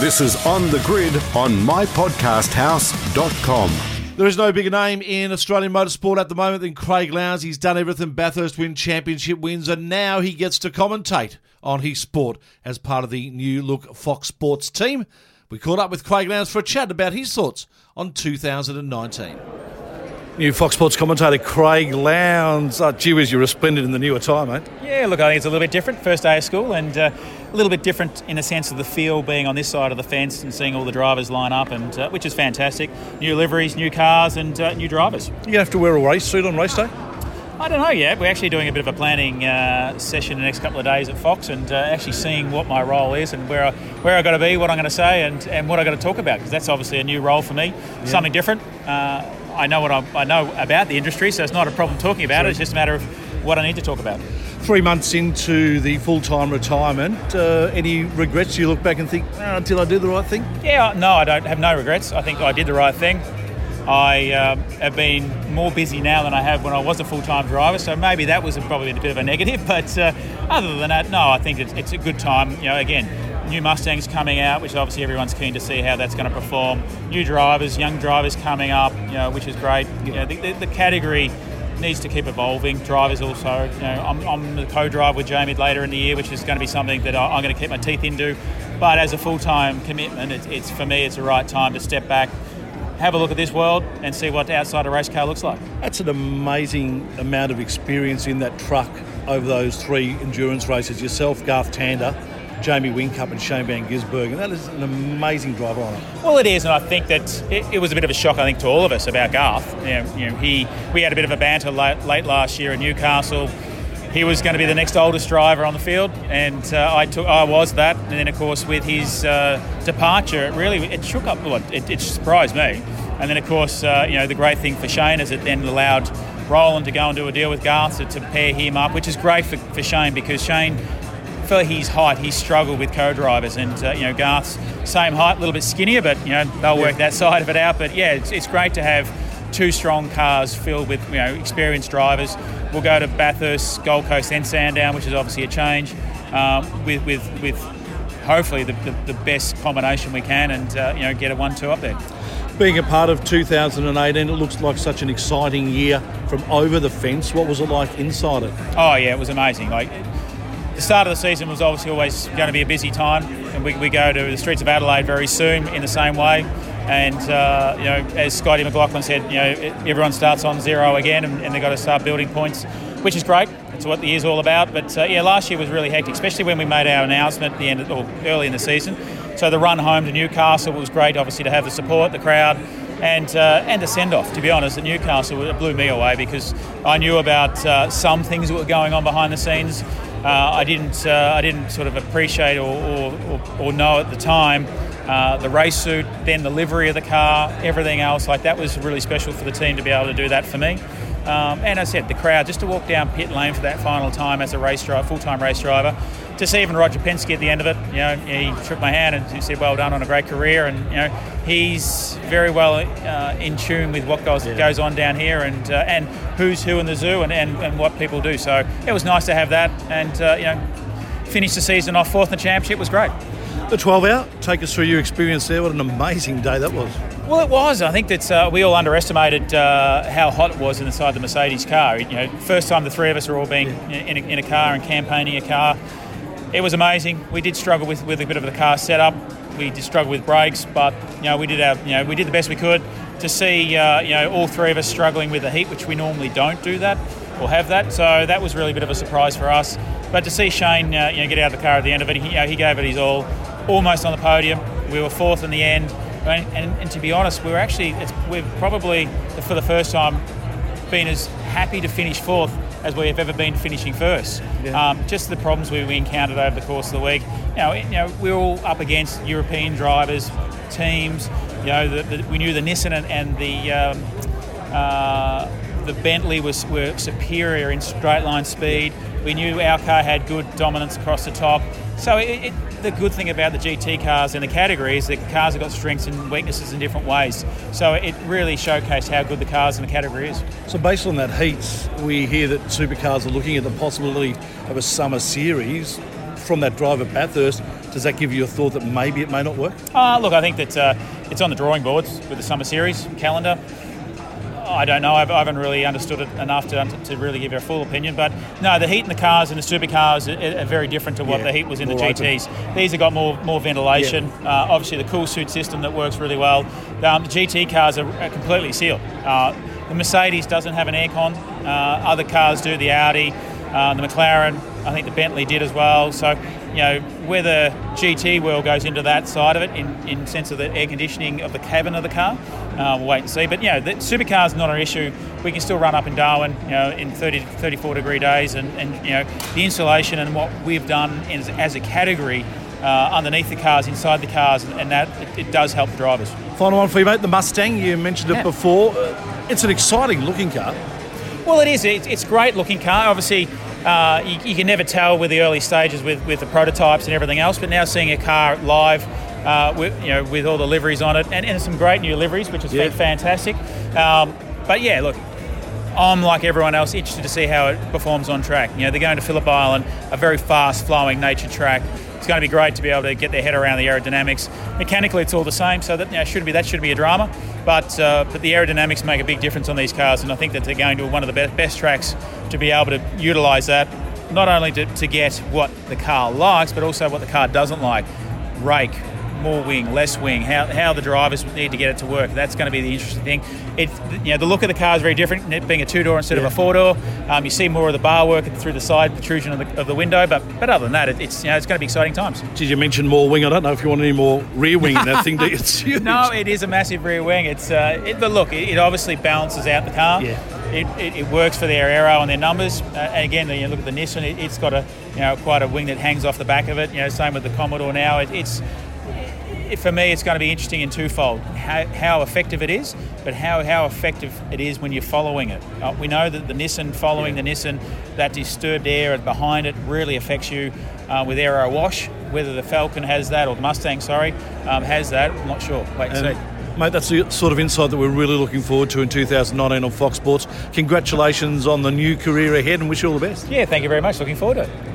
This is On the Grid on mypodcasthouse.com. There is no bigger name in Australian motorsport at the moment than Craig Lowndes. He's done everything Bathurst win championship wins, and now he gets to commentate on his sport as part of the new look Fox Sports team. We caught up with Craig Lowndes for a chat about his thoughts on 2019. New Fox Sports commentator Craig Lowndes. Oh, gee whiz, you're resplendent in the new attire, mate. Yeah, look, I think it's a little bit different. First day of school, and uh, a little bit different in the sense of the feel being on this side of the fence and seeing all the drivers line up, and uh, which is fantastic. New liveries, new cars, and uh, new drivers. You're going to have to wear a race suit on race day. I don't know yet. We're actually doing a bit of a planning uh, session the next couple of days at Fox, and uh, actually seeing what my role is and where I, where I got to be, what I'm going to say, and, and what I got to talk about because that's obviously a new role for me, yeah. something different. Uh, I know what I, I, know about the industry, so it's not a problem talking about it. It's just a matter of what I need to talk about. Three months into the full time retirement, uh, any regrets? You look back and think, oh, did I do the right thing? Yeah, no, I don't have no regrets. I think I did the right thing. I uh, have been more busy now than I have when I was a full time driver, so maybe that was probably a bit of a negative. But uh, other than that, no, I think it's, it's a good time. You know, again, new Mustangs coming out, which obviously everyone's keen to see how that's going to perform. New drivers, young drivers coming up, you know, which is great. You know, the, the, the category needs to keep evolving. Drivers also, you know, I'm, I'm the co-drive with Jamie later in the year, which is going to be something that I'm going to keep my teeth into. But as a full-time commitment, it's, it's for me, it's the right time to step back, have a look at this world, and see what the outside a race car looks like. That's an amazing amount of experience in that truck over those three endurance races. Yourself, Garth Tander Jamie Whincup and Shane Van Gisbergen. That is an amazing driver on it. Well, it is, and I think that it, it, was a bit of a shock, I think, to all of us about Garth. You know, you know he we had a bit of a banter late, late last year at Newcastle. He was going to be the next oldest driver on the field, and uh, I took I was that. And then, of course, with his uh, departure, it really it shook up. Well, it, it surprised me. And then, of course, uh, you know the great thing for Shane is it then allowed Roland to go and do a deal with Garth to, to pair him up, which is great for, for Shane because Shane for his height, he struggled with co-drivers, and uh, you know Garth's same height, a little bit skinnier, but you know they'll work that side of it out. But yeah, it's, it's great to have two strong cars filled with you know experienced drivers. We'll go to Bathurst, Gold Coast, and Sandown, which is obviously a change. Um, with with with hopefully the, the, the, best combination we can, and uh, you know get a one-two up there. Being a part of 2018, it looks like such an exciting year from over the fence. What was it like inside it? Oh yeah, it was amazing. Like the start of the season was obviously always going to be a busy time, and we, we go to the streets of Adelaide very soon in the same way. And uh, you know, as Scotty McLaughlin said, you know, everyone starts on zero again, and, and they've got to start building points, which is great. It's what the year's all about. But uh, yeah, last year was really hectic, especially when we made our announcement at the end, of, or early in the season. So the run home to Newcastle was great, obviously to have the support, the crowd, and uh, and a send off. To be honest, at Newcastle it blew me away because I knew about uh, some things that were going on behind the scenes uh, I didn't uh, I didn't sort of appreciate or, or, or know at the time uh, the race suit, then the livery of the car, everything else. Like that was really special for the team to be able to do that for me. Um, and I said the crowd just to walk down pit lane for that final time as a race driver, full-time race driver, to see even Roger Penske at the end of it. You know, he shook my hand and he said, "Well done on a great career." And you know, he's very well uh, in tune with what goes yeah. goes on down here and uh, and who's who in the zoo and, and, and what people do. So it was nice to have that and uh, you know, finish the season off fourth in the championship was great. The 12 hour, take us through your experience there. What an amazing day that was. Well, it was. I think that uh, we all underestimated uh, how hot it was inside the Mercedes car. You know, first time the three of us are all being in, a, in a car and campaigning a car. It was amazing. We did struggle with, with a bit of the car setup. We did struggle with brakes, but you know we did our you know we did the best we could. To see uh, you know all three of us struggling with the heat, which we normally don't do that or have that, so that was really a bit of a surprise for us. But to see Shane uh, you know get out of the car at the end of it, he, you know, he gave it his all, almost on the podium. We were fourth in the end and, and, and to be honest, we are actually we've probably for the first time been as happy to finish fourth as we have ever been finishing first. Yeah. Um, just the problems we, we, encountered over the course of the week. You know, you know, we are all up against European drivers, teams. You know, the, the, we knew the Nissan and, and the um, uh, the Bentley was were superior in straight line speed. We knew our car had good dominance across the top. So it, it, the good thing about the GT cars in the category is that cars have got strengths and weaknesses in different ways. So it really showcased how good the cars in the category is. So based on that heat, we hear that supercars are looking at the possibility of a summer series from that driver Bathurst. Does that give you a thought that maybe it may not work? Uh, look, I think that uh, it's on the drawing boards with the summer series calendar. I don't know. I haven't really understood it enough to, to really give you a full opinion. But no, the heat in the cars and the supercars are, are very different to what yeah, the heat was in the GTs. Open. These have got more more ventilation. Yeah. Uh, obviously, the cool suit system that works really well. Um, the GT cars are, are completely sealed. Uh, the Mercedes doesn't have an aircon. Uh, other cars do. The Audi, uh, the McLaren, I think the Bentley did as well. So, you know, whether GT world goes into that side of it in, in sense of the air conditioning of the cabin of the car, uh, we'll wait and see. But, you know, the supercar's not an issue. We can still run up in Darwin, you know, in 30 34 degree days. And, and you know, the insulation and what we've done as, as a category uh, underneath the cars, inside the cars, and that it, it, does help the drivers. Final one for you, mate. The Mustang. You mentioned it yeah. before. It's an exciting looking car. Well, it is. It's a great looking car. Obviously, uh, you, you, can never tell with the early stages with, with the prototypes and everything else, but now seeing a car live uh, with, you know, with all the liveries on it and, and some great new liveries, which has yeah. been fantastic. Um, but yeah, look, I'm like everyone else interested to see how it performs on track. You know, they're going to Phillip Island, a very fast flowing nature track. It's going to be great to be able to get their head around the aerodynamics. Mechanically, it's all the same, so that you know, should be that should be a drama. But uh, but the aerodynamics make a big difference on these cars, and I think that they're going to one of the best, best tracks to be able to utilise that, not only to, to get what the car likes, but also what the car doesn't like. Rake, more wing, less wing, how, how the drivers need to get it to work. That's going to be the interesting thing. It, you know, the look of the car is very different, it being a two door instead yeah. of a four door. Um, you see more of the bar work through the side protrusion of the, of the window, but but other than that, it, it's you know, it's going to be exciting times. Did you mention more wing? I don't know if you want any more rear wing in that thing. It's huge. No, it is a massive rear wing. It's uh, it, but look, it, it, obviously balances out the car. Yeah. It, it, it, works for their aero and their numbers. Uh, again, you look at the Nissan; it, has got a you know quite a wing that hangs off the back of it. You know, same with the Commodore now. it's for me, it's going to be interesting in twofold how, how effective it is, but how, how effective it is when you're following it. Uh, we know that the Nissan, following yeah. the Nissan, that disturbed air behind it really affects you uh, with aero wash. Whether the Falcon has that or the Mustang, sorry, um, has that, I'm not sure. Wait and see. Mate, that's the sort of insight that we're really looking forward to in 2019 on Fox Sports. Congratulations on the new career ahead and wish you all the best. Yeah, thank you very much. Looking forward to it.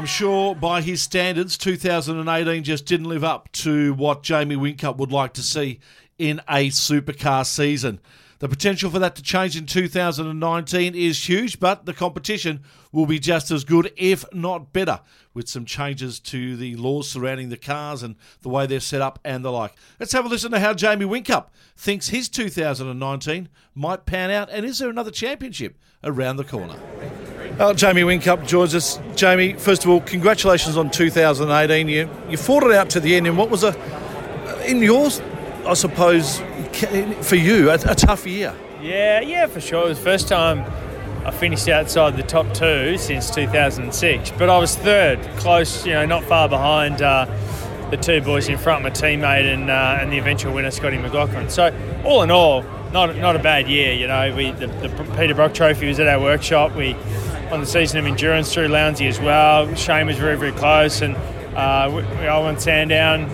I'm sure by his standards, 2018 just didn't live up to what Jamie Whincup would like to see in a supercar season. The potential for that to change in 2019 is huge, but the competition will be just as good, if not better, with some changes to the laws surrounding the cars and the way they're set up and the like. Let's have a listen to how Jamie Whincup thinks his 2019 might pan out, and is there another championship around the corner? Uh, Jamie Whincup joins us. Jamie, first of all, congratulations on 2018. You you fought it out to the end, and what was a in yours, I suppose, for you, a, a tough year. Yeah, yeah, for sure. It was the first time I finished outside the top two since 2006, but I was third, close, you know, not far behind uh, the two boys in front, my teammate and uh, and the eventual winner, Scotty McLaughlin. So all in all, not not a bad year. You know, we the, the Peter Brock Trophy was at our workshop. We on the season of endurance through Lowndesy as well. Shane was very, very close, and uh, we, we all went Sandown.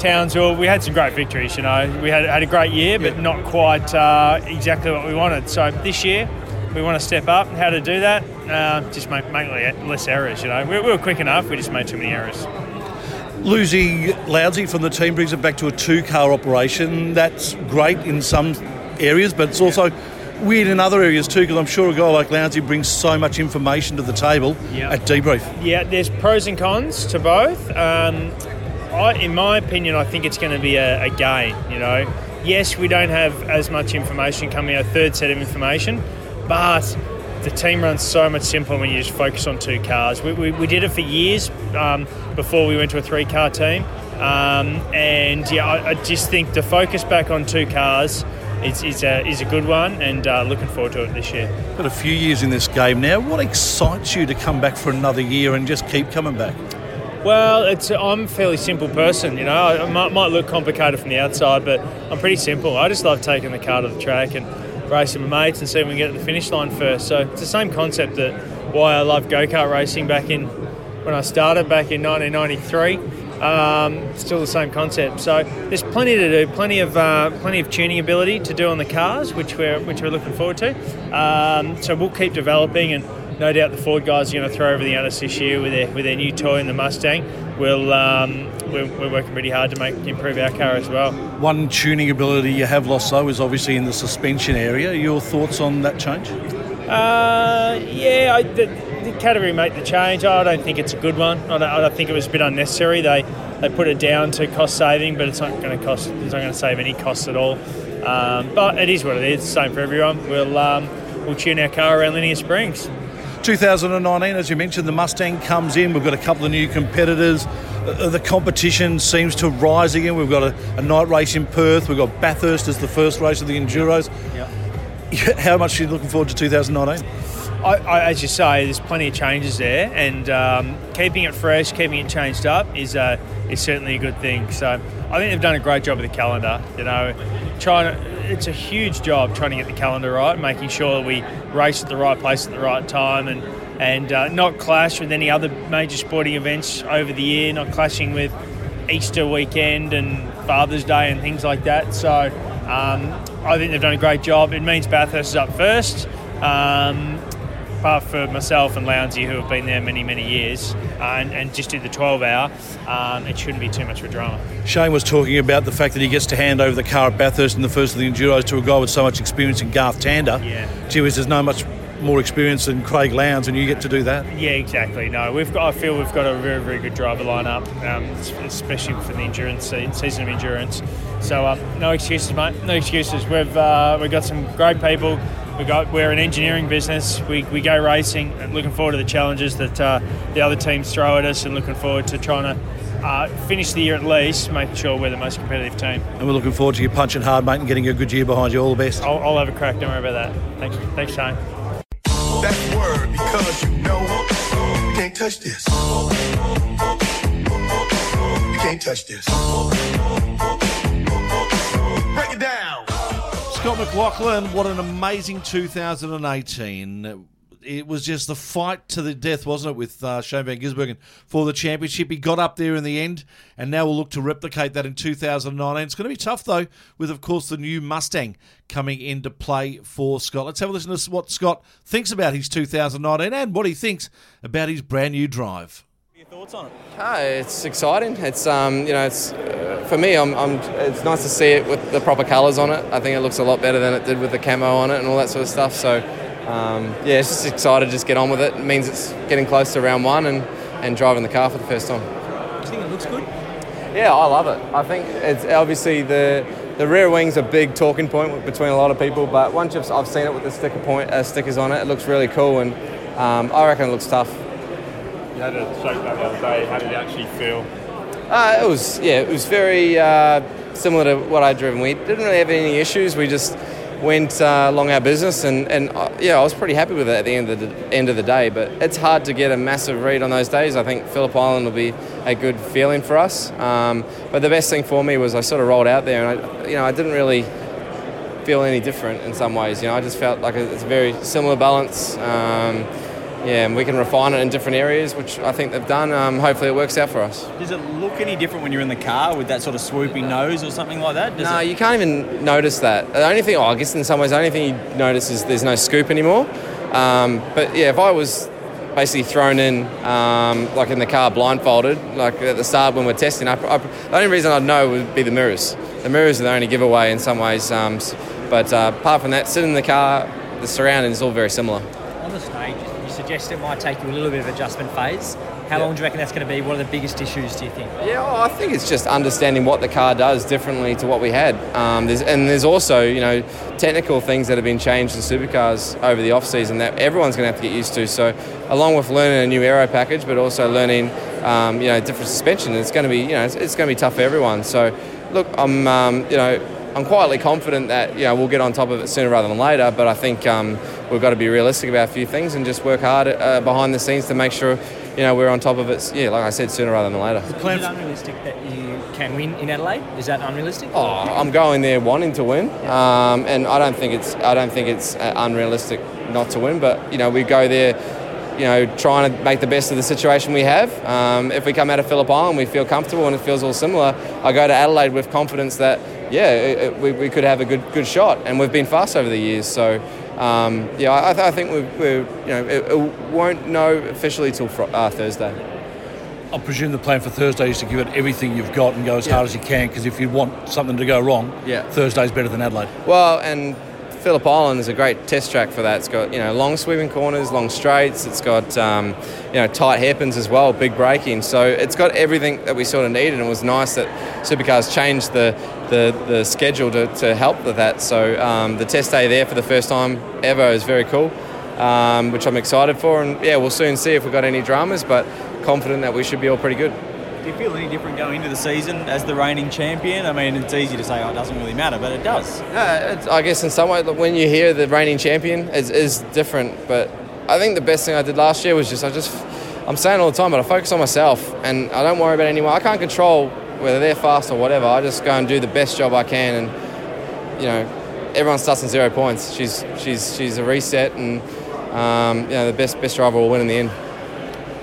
Townsville, we had some great victories. You know, we had had a great year, but Yeah. not quite uh, exactly what we wanted. So this year, we want to step up. How to do that? Uh, just make, make less errors. You know, we, we were quick enough. We just made too many errors. Losing Lowndesy from the team brings it back to a two-car operation. That's great in some areas, but it's also weird in other areas too. Because I'm sure a guy like Lowndesy brings so much information to the table Yeah. at debrief. Yeah, there's pros and cons to both. Um, I, in my opinion, I think it's going to be a, a gain. You know, yes, we don't have as much information coming, a third set of information, but the team runs so much simpler when you just focus on two cars. We, we, we did it for years um, before we went to a three-car team, um, and yeah, I, I just think the focus back on two cars is, is, a, is a good one, and uh, looking forward to it this year. Got a few years in this game now. What excites you to come back for another year and just keep coming back? Well, it's I'm a fairly simple person, you know. I might, might look complicated from the outside, but I'm pretty simple. I just love taking the car to the track and racing with mates and seeing if we can get to the finish line first. So it's the same concept that why I love go kart racing back in when I started back in 1993. Um, still the same concept. So there's plenty to do, plenty of uh, plenty of tuning ability to do on the cars, which we're which we're looking forward to. Um, so we'll keep developing, and no doubt the Ford guys are going to throw everything at us this year with their with their new toy in the Mustang. We'll um, we're, we're working pretty hard to make improve our car as well. One tuning ability you have lost though is obviously in the suspension area. Your thoughts on that change? Uh, yeah, I, the, the category made the change. I don't think it's a good one. I don't, I don't think it was a bit unnecessary. They they put it down to cost saving, but it's not going to cost. It's not going to save any costs at all. Um, but it is what it is. Same for everyone. We'll um, we'll tune our car around Linear Springs. 2019, as you mentioned, the Mustang comes in. We've got a couple of new competitors. Uh, The competition seems to rise again. We've got a, a night race in Perth. We've got Bathurst as the first race of the Enduros. How much are you looking forward to 2019? I, I, as you say, there's plenty of changes there, and um, keeping it fresh, keeping it changed up is uh, is certainly a good thing. So I think they've done a great job with the calendar. You know, trying to, it's a huge job trying to get the calendar right, making sure that we race at the right place at the right time, and and uh, not clash with any other major sporting events over the year, not clashing with Easter weekend and Father's Day and things like that. So um, I think they've done a great job. It means Bathurst is up first. Um, but for myself and Lowndesy, who have been there many, many years, uh, and, and just did the 12 hour, um, it shouldn't be too much of a drama. Shane was talking about the fact that he gets to hand over the car at Bathurst in the first of the Enduros to a guy with so much experience in Garth Tander. Yeah. Gee whiz, there's no much more experience than Craig Lowndes, and you get to do that. Yeah, exactly. No, we've got. I feel we've got a very, very good driver lineup, um, especially for the endurance season of endurance. So um, no excuses, mate. No excuses. We've uh, we've got some great people. We got we're an engineering business. We, we go racing and looking forward to the challenges that uh, the other teams throw at us, and looking forward to trying to uh, finish the year at least, making sure we're the most competitive team. And we're looking forward to you punching hard, mate, and getting a good year behind you. All the best. I'll, I'll have a crack. Don't worry about that. Thanks, thanks, Shane. That word because you know you can't touch this. You can't touch this. Scott McLaughlin, what an amazing 2018. It was just the fight to the death, wasn't it, with uh, Shane Van Gisbergen for the championship. He got up there in the end, and now we'll look to replicate that in 2019. It's going to be tough, though, with, of course, the new Mustang coming into play for Scott. Let's have a listen to what Scott thinks about his 2019 and what he thinks about his brand new drive. Hi, it's exciting. It's um, you know, it's uh, for me. I'm, I'm. It's nice to see it with the proper colours on it. I think it looks a lot better than it did with the camo on it and all that sort of stuff. So, um, yeah, it's just excited to just get on with it. It means it's getting close to round one and, and driving the car for the first time. Do you think it looks good? Yeah, I love it. I think it's obviously the the rear wing's a big talking point between a lot of people, but once you've, I've seen it with the sticker point uh, stickers on it, it looks really cool, and um, I reckon it looks tough. Had a shake that the other day. How did it actually feel? Uh, it was yeah, it was very uh, similar to what I'd driven. We didn't really have any issues. We just went uh, along our business, and, and uh, yeah, I was pretty happy with it at the end of the end of the day. But it's hard to get a massive read on those days. I think Phillip Island will be a good feeling for us. Um, but the best thing for me was I sort of rolled out there, and I, you know I didn't really feel any different in some ways. You know, I just felt like it's a very similar balance. Um, yeah, and we can refine it in different areas, which I think they've done. Um, hopefully, it works out for us. Does it look any different when you're in the car with that sort of swooping nose or something like that? Does no, it- you can't even notice that. The only thing, oh, I guess in some ways, the only thing you notice is there's no scoop anymore. Um, but yeah, if I was basically thrown in, um, like in the car blindfolded, like at the start when we're testing, I, I, the only reason I'd know would be the mirrors. The mirrors are the only giveaway in some ways. Um, but uh, apart from that, sitting in the car, the surroundings is all very similar. On the stage, suggest it might take you a little bit of adjustment phase. How long do you reckon that's going to be? What are the biggest issues, do you think? Yeah, well, I think it's just understanding what the car does differently to what we had. Um, there's, and there's also, you know, technical things that have been changed in supercars over the off season that everyone's going to have to get used to. So, along with learning a new aero package, but also learning, um, you know, different suspension, it's going to be, you know, it's, it's going to be tough for everyone. So, look, I'm, um, you know, I'm quietly confident that you know we'll get on top of it sooner rather than later. But I think um, we've got to be realistic about a few things and just work hard uh, behind the scenes to make sure you know we're on top of it. Yeah, like I said, sooner rather than later. Is it unrealistic that you can win in Adelaide? Is that unrealistic? Oh, I'm going there wanting to win, um, and I don't think it's I don't think it's uh, unrealistic not to win. But you know, we go there, you know, trying to make the best of the situation we have. Um, if we come out of Phillip Island, we feel comfortable and it feels all similar. I go to Adelaide with confidence that yeah, it, it- we, we could have a good good shot, and we've been fast over the years. So. Um, yeah, I, I think we're, we're you know it, it won't know officially till fr- uh, Thursday. I presume the plan for Thursday is to give it everything you've got and go as hard as you can. Because if you want something to go wrong, Yeah. Thursday's better than Adelaide. Well, and Phillip Island is a great test track for that. It's got you know long sweeping corners, long straights. It's got um, you know tight hairpins as well, big braking. So it's got everything that we sort of needed. And it was nice that Supercars changed the the, the schedule to, to help with that. So um, the test day there for the first time ever is very cool, um, which I'm excited for. And yeah, we'll soon see if we've got any dramas, but confident that we should be all pretty good. Do you feel any different going into the season as the reigning champion? I mean, it's easy to say, oh, it doesn't really matter, but it does. Yeah, I guess in some way, when you hear the reigning champion, it is different. But I think the best thing I did last year was just I just I'm saying all the time, but I focus on myself and I don't worry about anyone. I can't control whether they're fast or whatever. I just go and do the best job I can, and you know, everyone starts on zero points. She's she's she's a reset, and um, you know the best best driver will win in the end.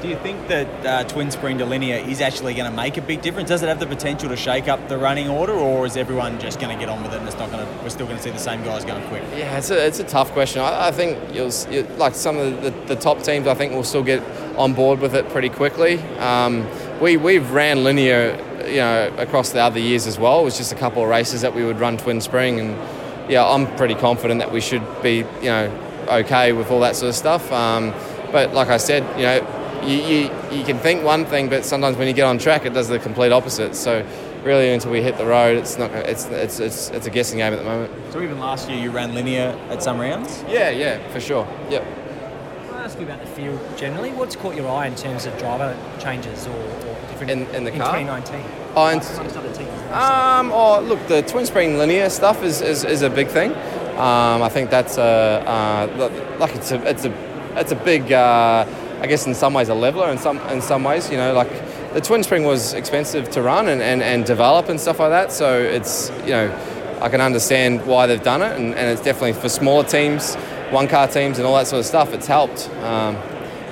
Do you think that uh, twin spring to linear is actually going to make a big difference? Does it have the potential to shake up the running order, or is everyone just going to get on with it and it's not going to? We're still going to see the same guys going quick. Yeah, it's a, it's a tough question. I, I think you'll, you, like some of the, the, top teams. I think will still get on board with it pretty quickly. Um, we we've ran linear, you know, across the other years as well. It was just a couple of races that we would run twin spring, and yeah, I'm pretty confident that we should be, you know, okay with all that sort of stuff. Um, but like I said, you know, you, you you can think one thing, but sometimes when you get on track, it does the complete opposite. So. Really, until we hit the road, it's not. It's it's it's, it's a guessing game at the moment. So even last year, you ran linear at some rounds. Yeah, yeah, for sure. Yep. Can I ask you about the field generally? What's caught your eye in terms of driver changes or, or different In- in the car? 2019? Oh, and- amongst other teams. Um, oh, look, the twin spring linear stuff is, is, is a big thing. Um, I think that's a uh, like it's a it's a it's a big. Uh, I guess in some ways a leveler, in some in some ways, you know, like the twin spring was expensive to run and, and, and develop and stuff like that. So it's you know, I can understand why they've done it, and, and it's definitely for smaller teams, one car teams, and all that sort of stuff. It's helped. Um,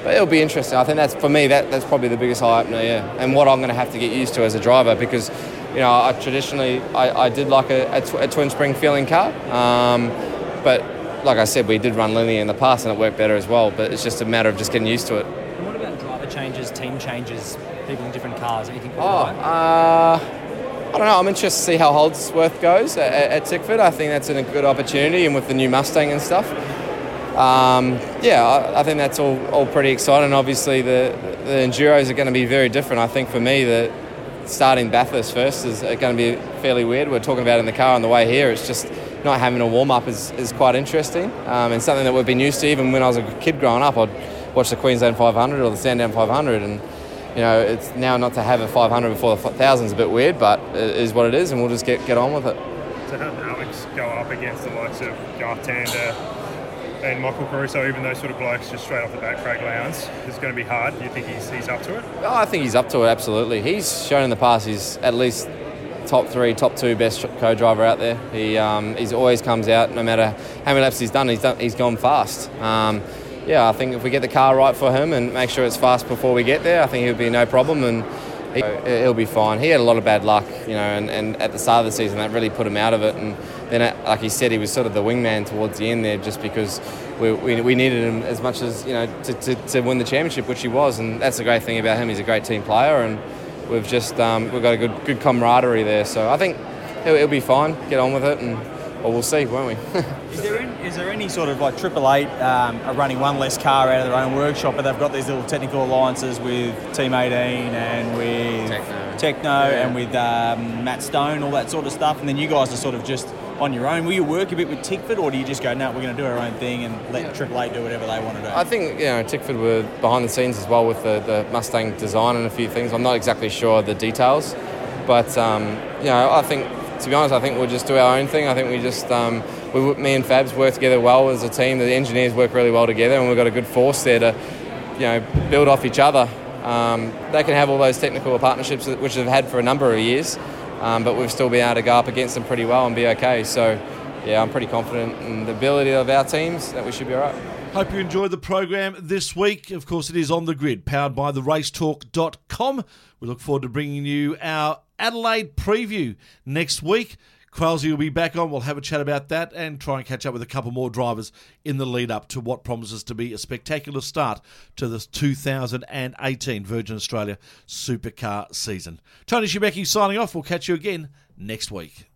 but it'll be interesting. I think that's for me. That that's probably the biggest eye opener, yeah. And what I'm going to have to get used to as a driver because, you know, I traditionally I, I did like a, a, tw- a twin spring feeling car, um, but like I said, we did run linear in the past and it worked better as well. But it's just a matter of just getting used to it. And what about driver changes, team changes, people in different cars? Anything? Oh, uh, I don't know. I'm interested to see how Holdsworth goes at, at Tickford. I think that's a good opportunity, and with the new Mustang and stuff. Um, yeah, I, I think that's all, all pretty exciting. Obviously, the the enduros are going to be very different. I think for me, that starting Bathurst first is going to be fairly weird. We're talking about in the car on the way here. It's just not having a warm up is, is quite interesting um, and something that we've been used to. Even when I was a kid growing up, I'd watch the Queensland 500 or the Sandown 500, and you know, it's now not to have a 500 before the 1000 is a bit weird, but it is what it is, and we'll just get, get on with it. to have Alex go up against the likes of Garth Tander and Michael Caruso, even those sort of blokes just straight off the bat, Craig Lowndes, is going to be hard. Do you think he's, he's up to it? Oh, I think he's up to it, absolutely. He's shown in the past he's at least top three, top two best co-driver out there. He um, he's always comes out, no matter how many laps he's done, he's done, he's gone fast. Um, yeah, I think if we get the car right for him and make sure it's fast before we get there, I think he'll be no problem and he, he'll be fine. He had a lot of bad luck, you know, and, and at the start of the season that really put him out of it. And then, uh, like he said, he was sort of the wingman towards the end there, just because we, we, we needed him as much as you know to, to, to win the championship, which he was. And that's the great thing about him; he's a great team player, and we've just um, we've got a good good camaraderie there. So I think it'll, he'll be fine. Get on with it and well, we'll see, won't we? is, there any, is there any sort of like Triple Eight um, are running one less car out of their own workshop, but they've got these little technical alliances with Team 18 and with Tekno, Tekno Yeah. and with um, Matt Stone, all that sort of stuff, and then you guys are sort of just on your own. Will you work a bit with Tickford, or do you just go, no, we're going to do our own thing and let Triple Eight do whatever they want to do? I think you know Tickford were behind the scenes as well with the, the Mustang design and a few things. I'm not exactly sure the details, but um, you know I think to be honest, I think we'll just do our own thing. I think we just um, we, me and Fabs work together well as a team. The engineers work really well together, and we've got a good force there to you know build off each other. Um, they can have all those technical partnerships which they've had for a number of years, um, but we've still been able to go up against them pretty well and be okay. So yeah, I'm pretty confident in the ability of our teams that we should be all right. Hope you enjoyed the program this week. Of course, it is on the grid, powered by the racetalk.com. We look forward to bringing you our Adelaide preview next week. Kralsey will be back on. We'll have a chat about that and try and catch up with a couple more drivers in the lead up to what promises to be a spectacular start to the 2018 Virgin Australia Supercar season. Tony Shebeki signing off. We'll catch you again next week.